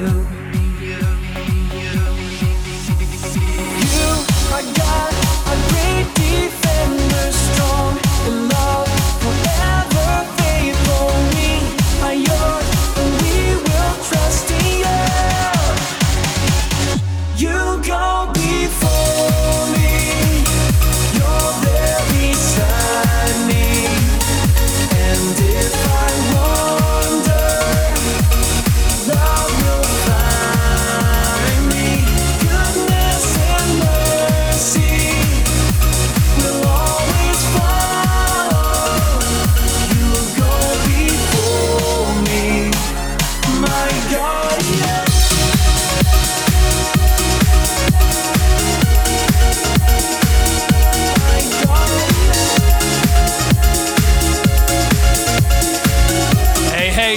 you.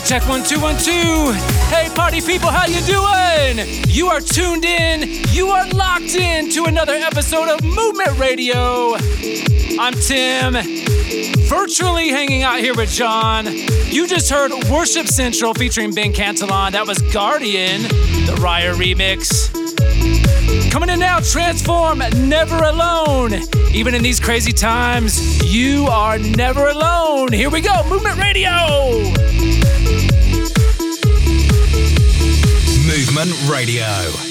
Check one two one two. Hey party people, how you doing? You are tuned in. You are locked in to another episode of Movement Radio. I'm Tim, virtually hanging out here with John. You just heard Worship Central featuring Ben Cantelon. That was Guardian, the Reyer remix. Coming in now, Transform, Never Alone. Even in these crazy times, you are never alone. Here we go, Movement Radio. Radio.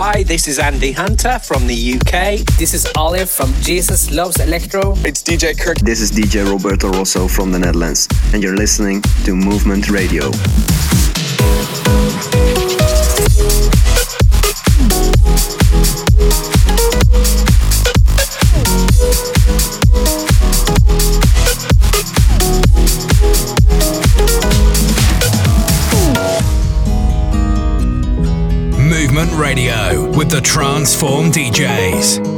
Hi, this is Andy Hunter from the UK. This is Olive from Jesus Loves Electro. It's DJ Kirk. This is DJ Roberto Rosso from the Netherlands, and you're listening to Movement Radio. Transform DJs.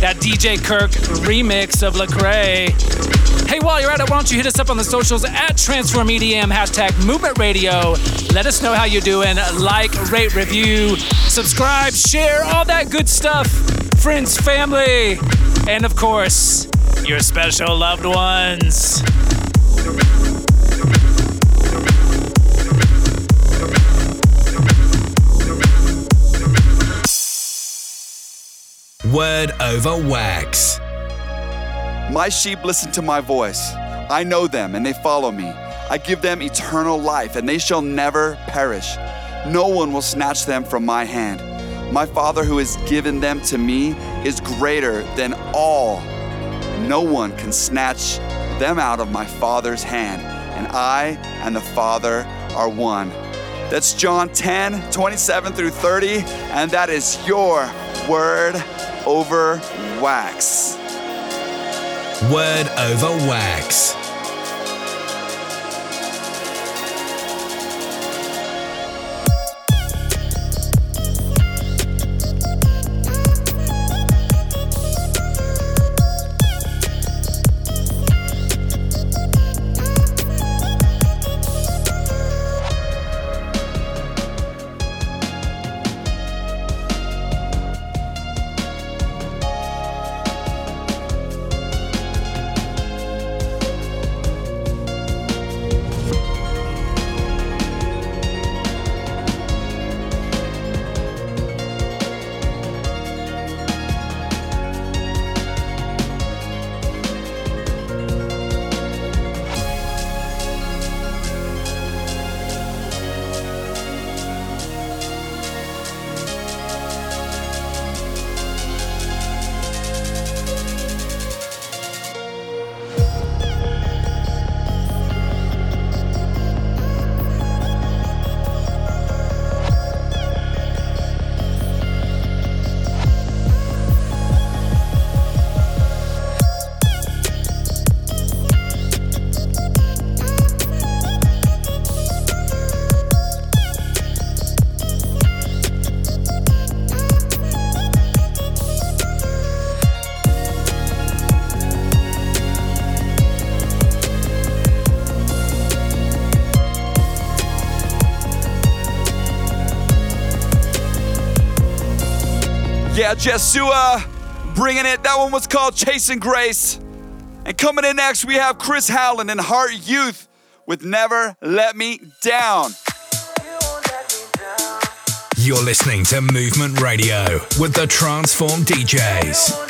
That DJ Kirk remix of Lecrae. Hey, while you're at it, why don't you hit us up on the socials at Transform EDM, hashtag Movement Radio. Let us know how you're doing. Like, rate, review, subscribe, share, all that good stuff. Friends, family, and of course, your special loved ones. Word over wax. My sheep listen to my voice. I know them and they follow me. I give them eternal life and they shall never perish. No one will snatch them from my hand. My Father who has given them to me is greater than all. No one can snatch them out of my Father's hand. And I and the Father are one. That's John 10, 27 through 30. And that is your word over wax. Word over wax. Jaisua bringing it. That one was called Chasing Grace. And coming in next, we have Chris Howland and Heart Youth with Never Let Me Down. You're listening to Movement Radio with the Transform DJs.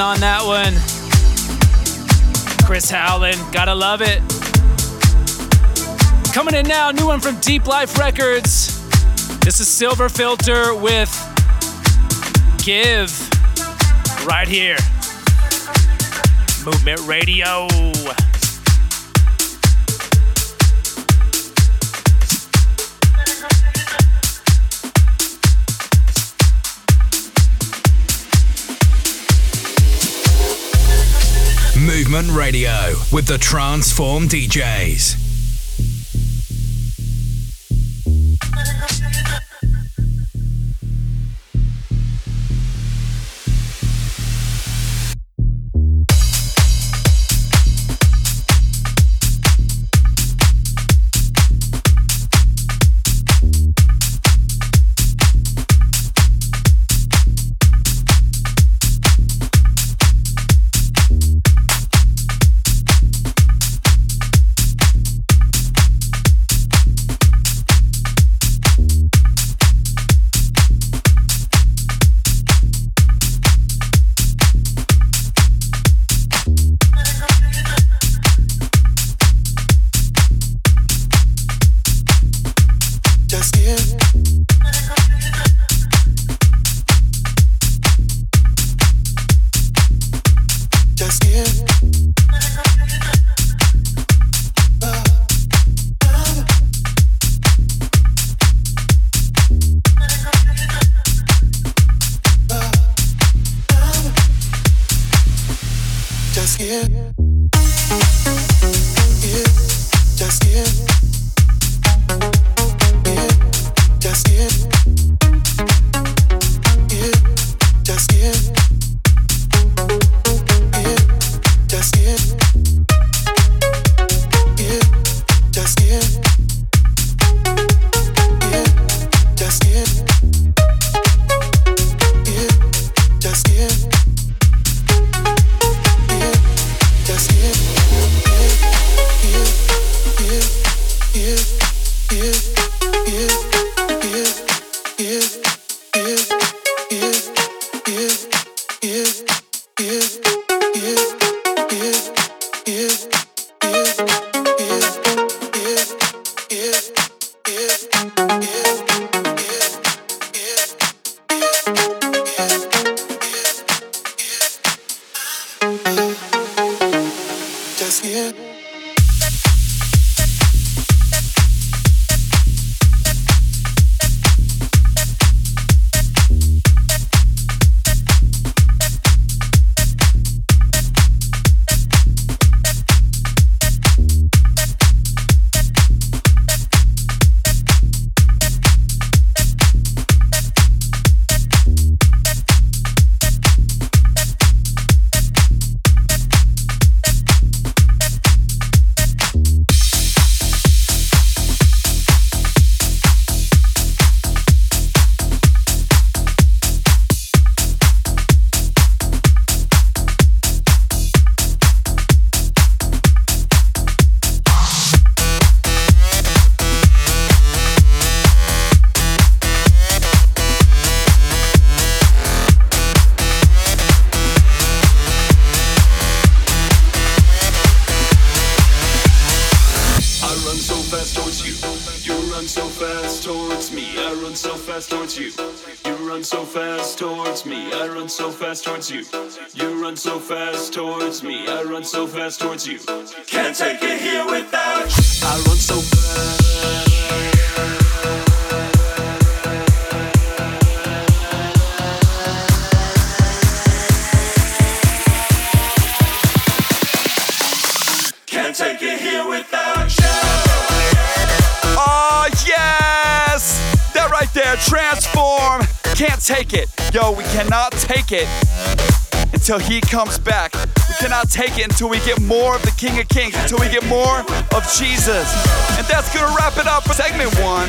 on that one. Chris Howland, gotta love it. Coming in now, new one from Deep Life Records. This is Silverfilter with Give right here. Movement Radio. Movement Radio with the Transform DJs. Just give. Give. Just give. Fast towards you. You run so fast towards me. I run so fast towards you. Can't take it here without you. I run so fast. Can't take it here without you. Oh, yes! That right there, transform. Can't take it. Yo, we cannot take it until he comes back. We cannot take it until we get more of the King of Kings, until we get more of Jesus. And that's gonna wrap it up for segment one.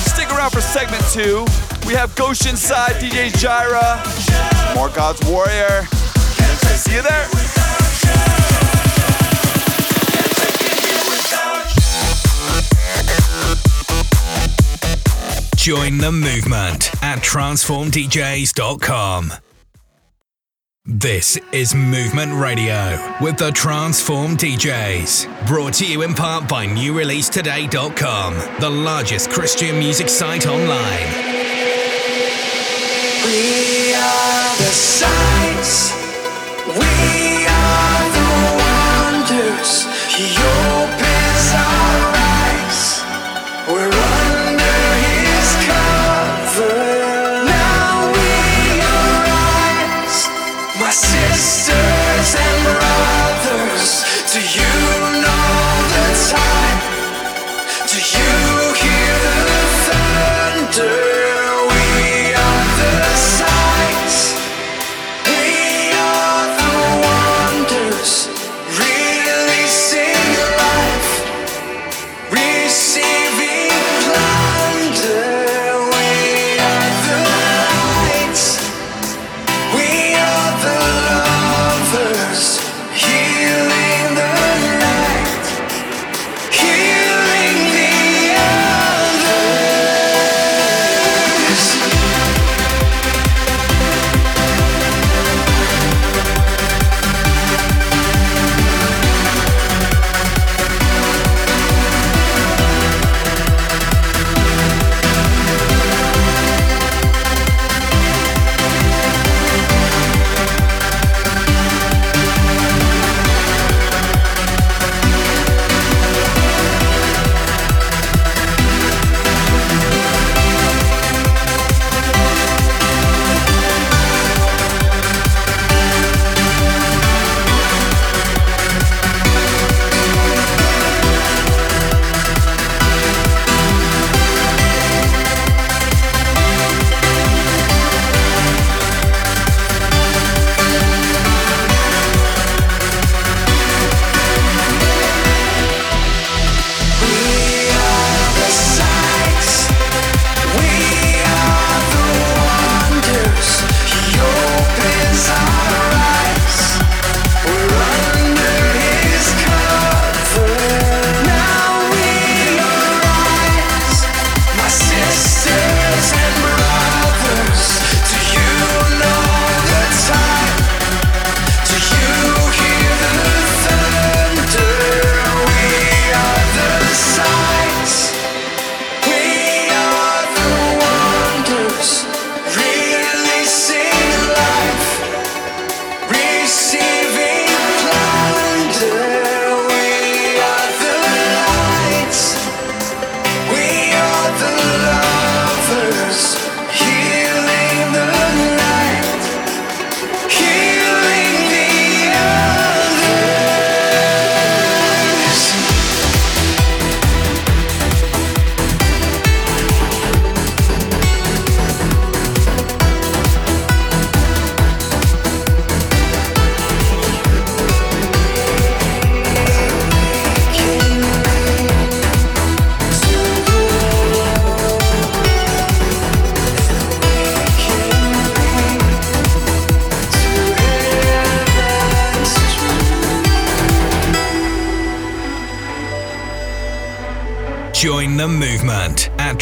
Stick around for segment two. We have Goshen Sai, DJ Jireh, more God's Warrior. See you there. Join the movement at transformdjs.com. This is Movement Radio with the Transform DJs. Brought to you in part by NewReleaseToday.com, the largest Christian music site online. We are the signs. We are the wonders. He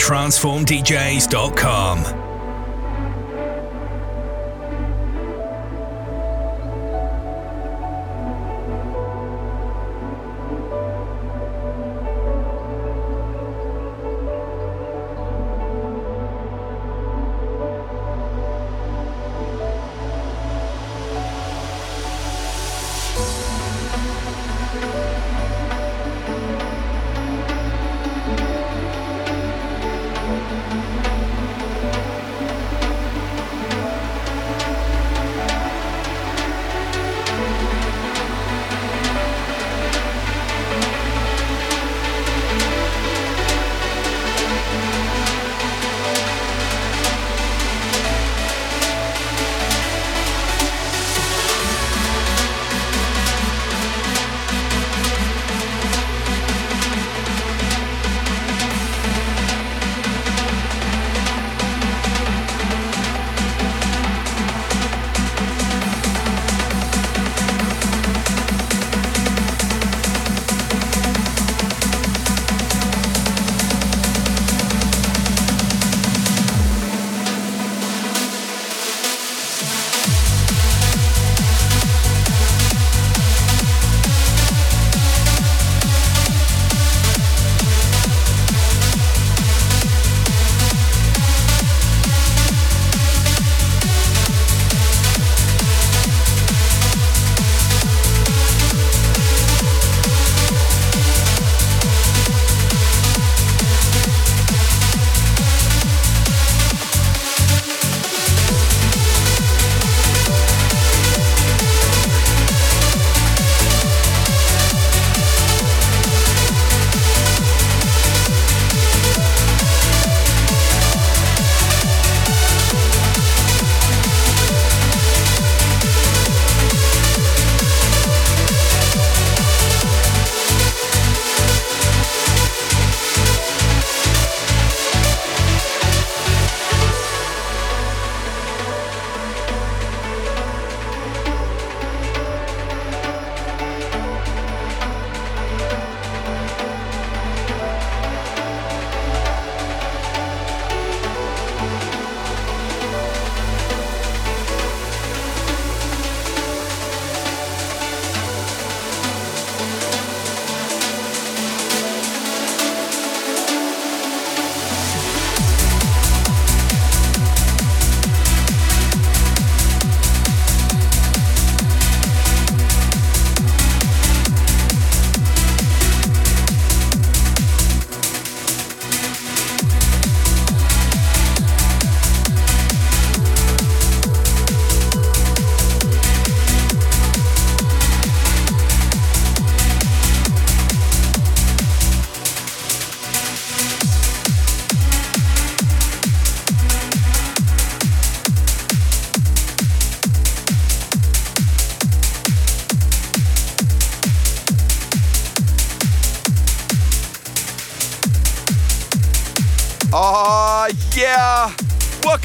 transformdjs.com.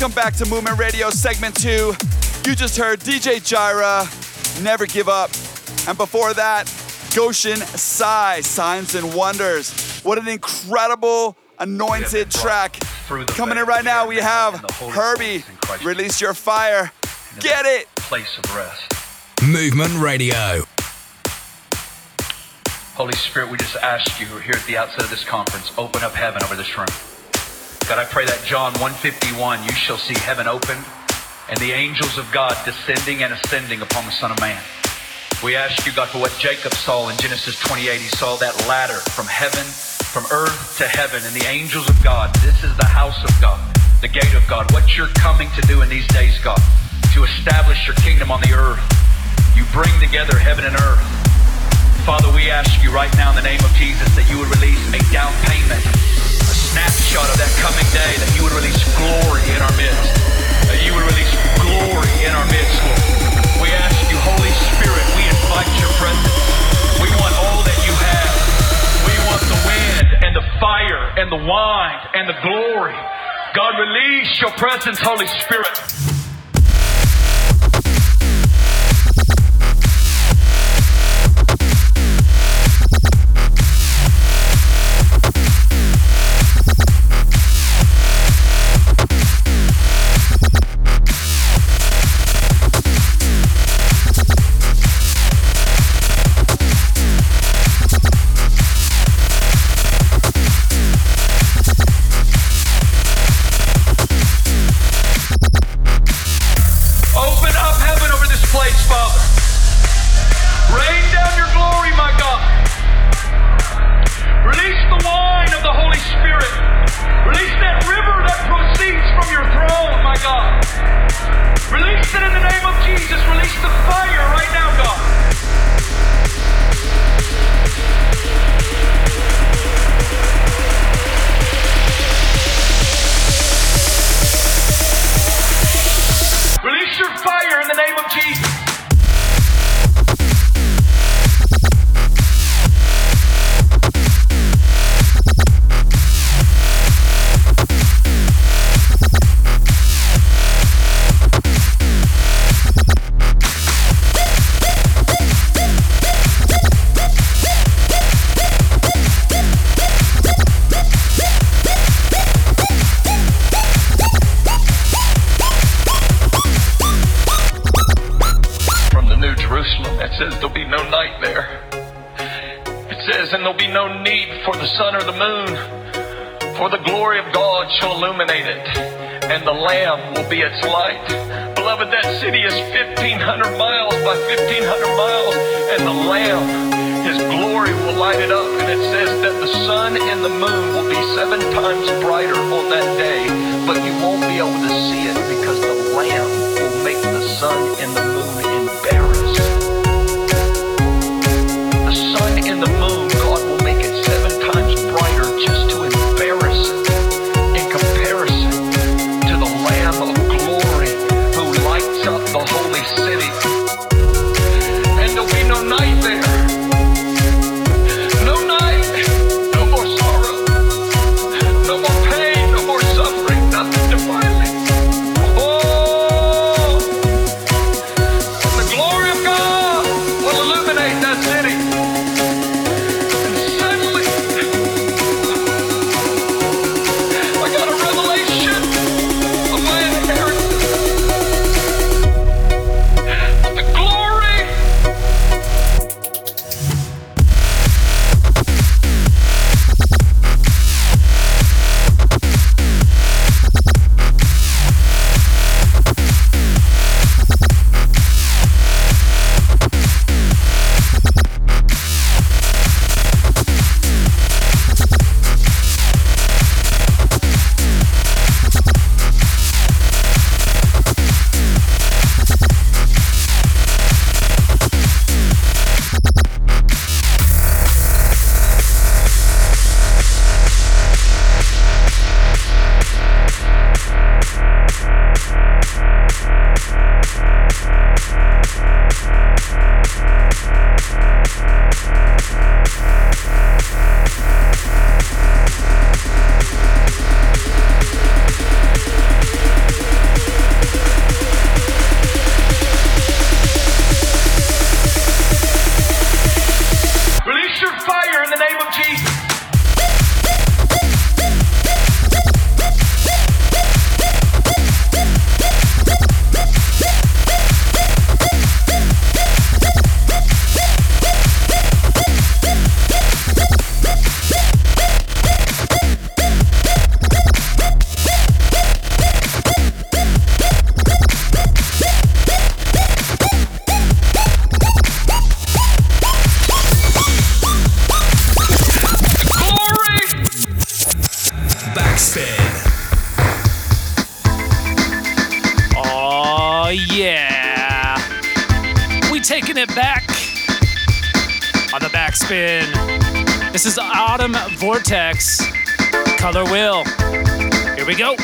welcome back to Movement Radio segment two. You just heard DJ Jireh, Never Give Up. And before that, Goshen Sai, Signs and Wonders. What an incredible anointed track. Coming in right now, we have Herbie, Release Your Fire. Get it! Place of rest. Movement Radio. Holy Spirit, we just ask you here at the outset of this conference, open up heaven over this room. God, I pray that John 151, you shall see heaven opened and the angels of God descending and ascending upon the Son of Man. We ask you, God, for what Jacob saw in Genesis 28. He saw that ladder from heaven, from earth to heaven, and the angels of God. This is the house of God, the gate of God. What you're coming to do in these days, God, to establish your kingdom on the earth. You bring together heaven and earth. Father, we ask you right now in the name of Jesus that you would release a down payment, a snapshot glory in our midst, that you would release glory in our midst, Lord. We ask you, Holy Spirit, we invite your presence. We want all that you have. We want the wind and the fire and the wine and the glory. God, release your presence, Holy Spirit. Shall illuminate it, and the Lamb will be its light. Beloved, that city is 1,500 miles by 1,500 miles, and the Lamb, His glory will light it up. And it says that the sun and the moon will be seven times brighter on that day, but you won't be able to see it because the Lamb will make the sun and the moon embarrassed. The sun and the moon, God will make it seven times brighter just to back on the backspin. This is Autumn Vortex, Color Wheel. Here we go.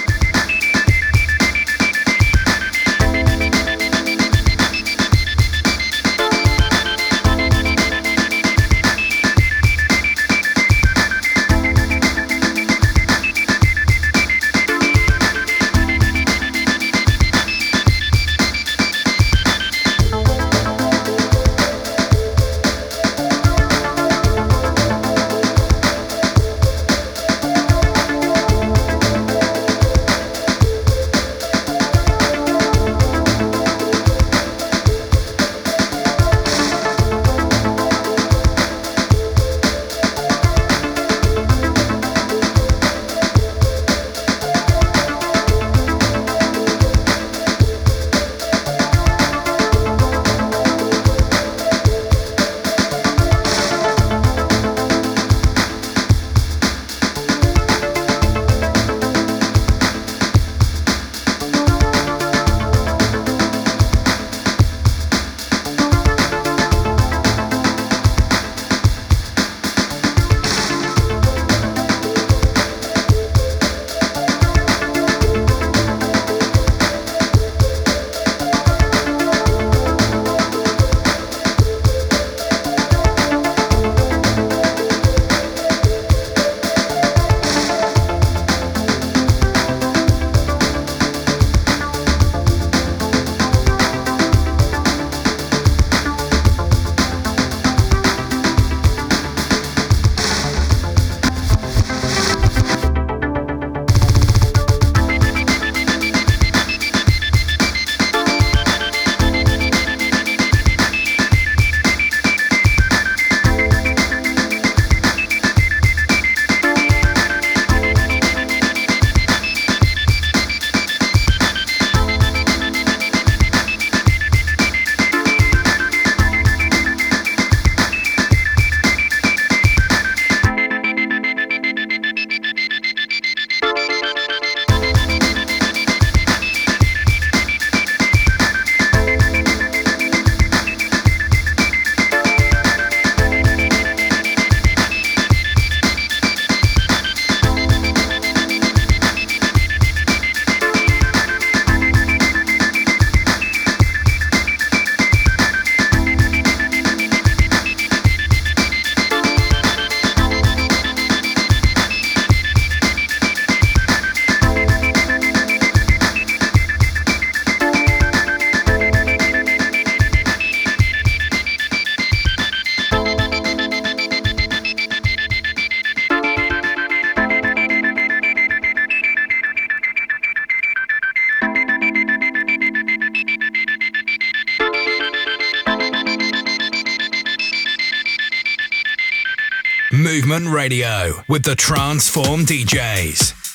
Movement Radio with the Transform DJs.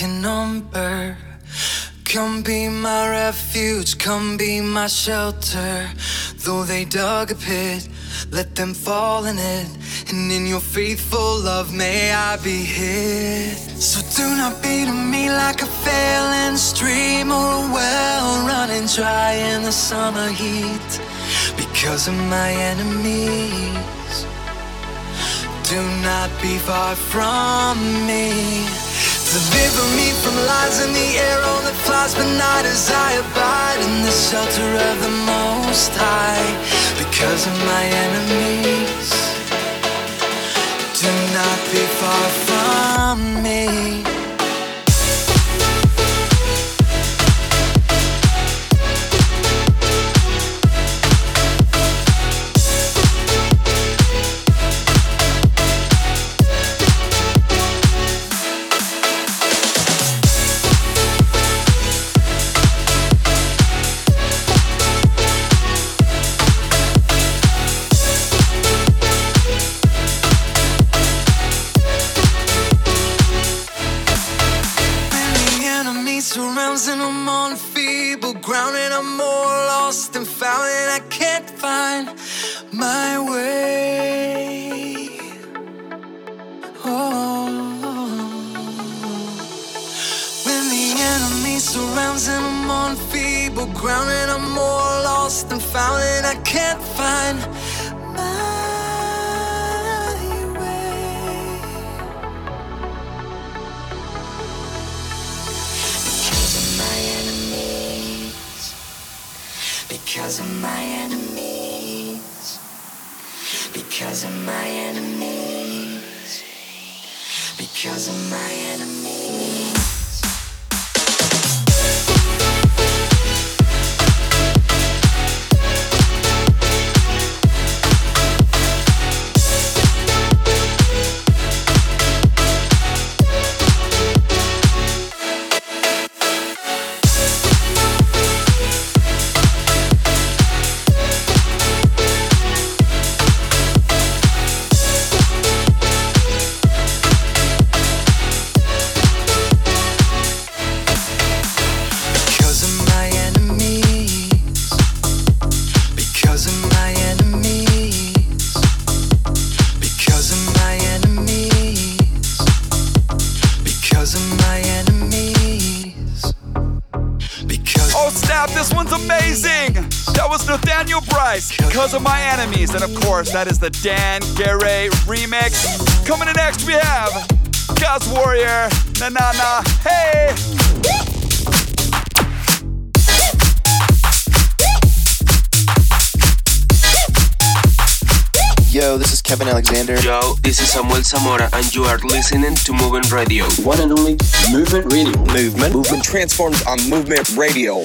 Can number. Come be my refuge, come be my shelter. Though they dug a pit, let them fall in it. And in your faithful love, may I be hid. So do not be to me like a failing stream or a well running dry in the summer heat because of my enemies. Do not be far from me. Deliver me from lies in the air, all that flies but not as I abide in the shelter of the Most High. Because of my enemies, do not be far from me. Nathaneal because of my enemies. And of course, that is the Dan Garay remix. Coming in next, we have God's Warrior, na na na, hey! Yo, this is Kevin Alexander. Yo, this is Samuel Zamora, and you are listening to Movement Radio. One and only Movement Radio. Movement. Movement transforms on Movement Radio.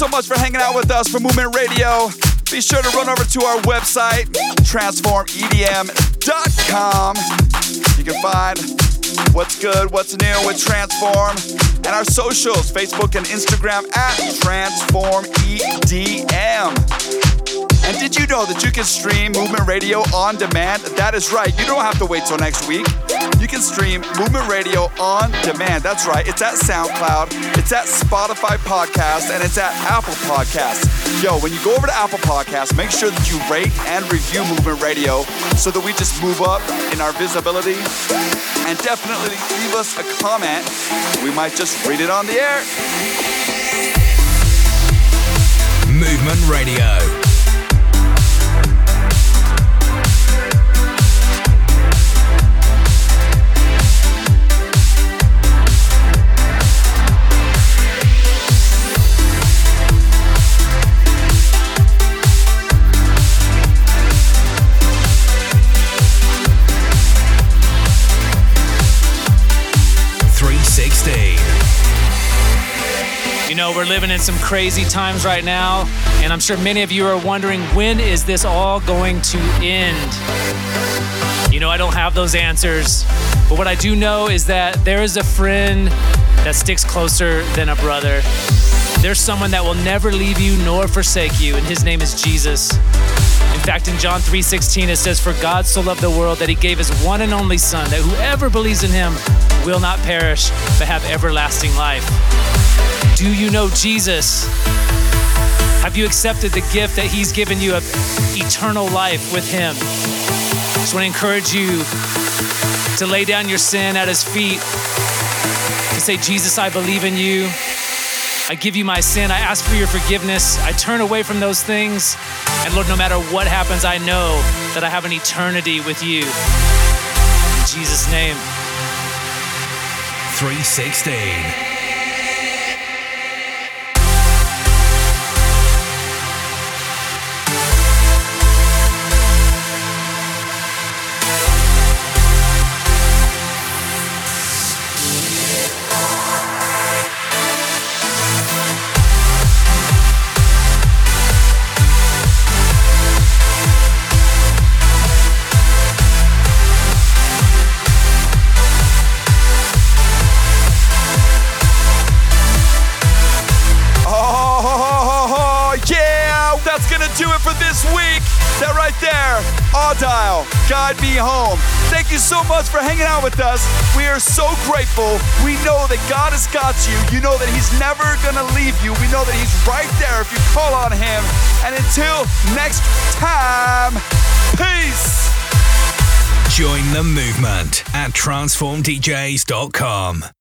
So much for hanging out with us for Movement Radio. Be sure to run over to our website, transformedm.com. You can find what's good, what's new with Transform, and our socials Facebook and Instagram at TransformEDM. And did you know that you can stream Movement Radio on demand? That is right. You don't have to wait till next week. You can stream Movement Radio on demand. That's right. It's at SoundCloud, it's at Spotify Podcast, and it's at Apple Podcasts. Yo, when you go over to Apple Podcasts, make sure that you rate and review Movement Radio so that we just move up in our visibility. And definitely leave us a comment. We might just read it on the air. Movement Radio. Know, we're living in some crazy times right now, and I'm sure many of you are wondering when is this all going to end? You know, I don't have those answers, but what I do know is that there is a friend that sticks closer than a brother. There's someone that will never leave you nor forsake you, and his name is Jesus. In fact, in John 3:16 it says, "For God so loved the world that he gave his one and only son, that whoever believes in him will not perish, but have everlasting life." Do you know Jesus? Have you accepted the gift that He's given you of eternal life with Him? I just want to encourage you to lay down your sin at His feet, to say, Jesus, I believe in you. I give you my sin. I ask for your forgiveness. I turn away from those things. And Lord, no matter what happens, I know that I have an eternity with you. In Jesus' name. 316. Home. Thank you so much for hanging out with us. We are so grateful. We know that God has got you. You know that He's never going to leave you. We know that He's right there if you call on Him. And until next time, peace. Join the movement at transformdjs.com.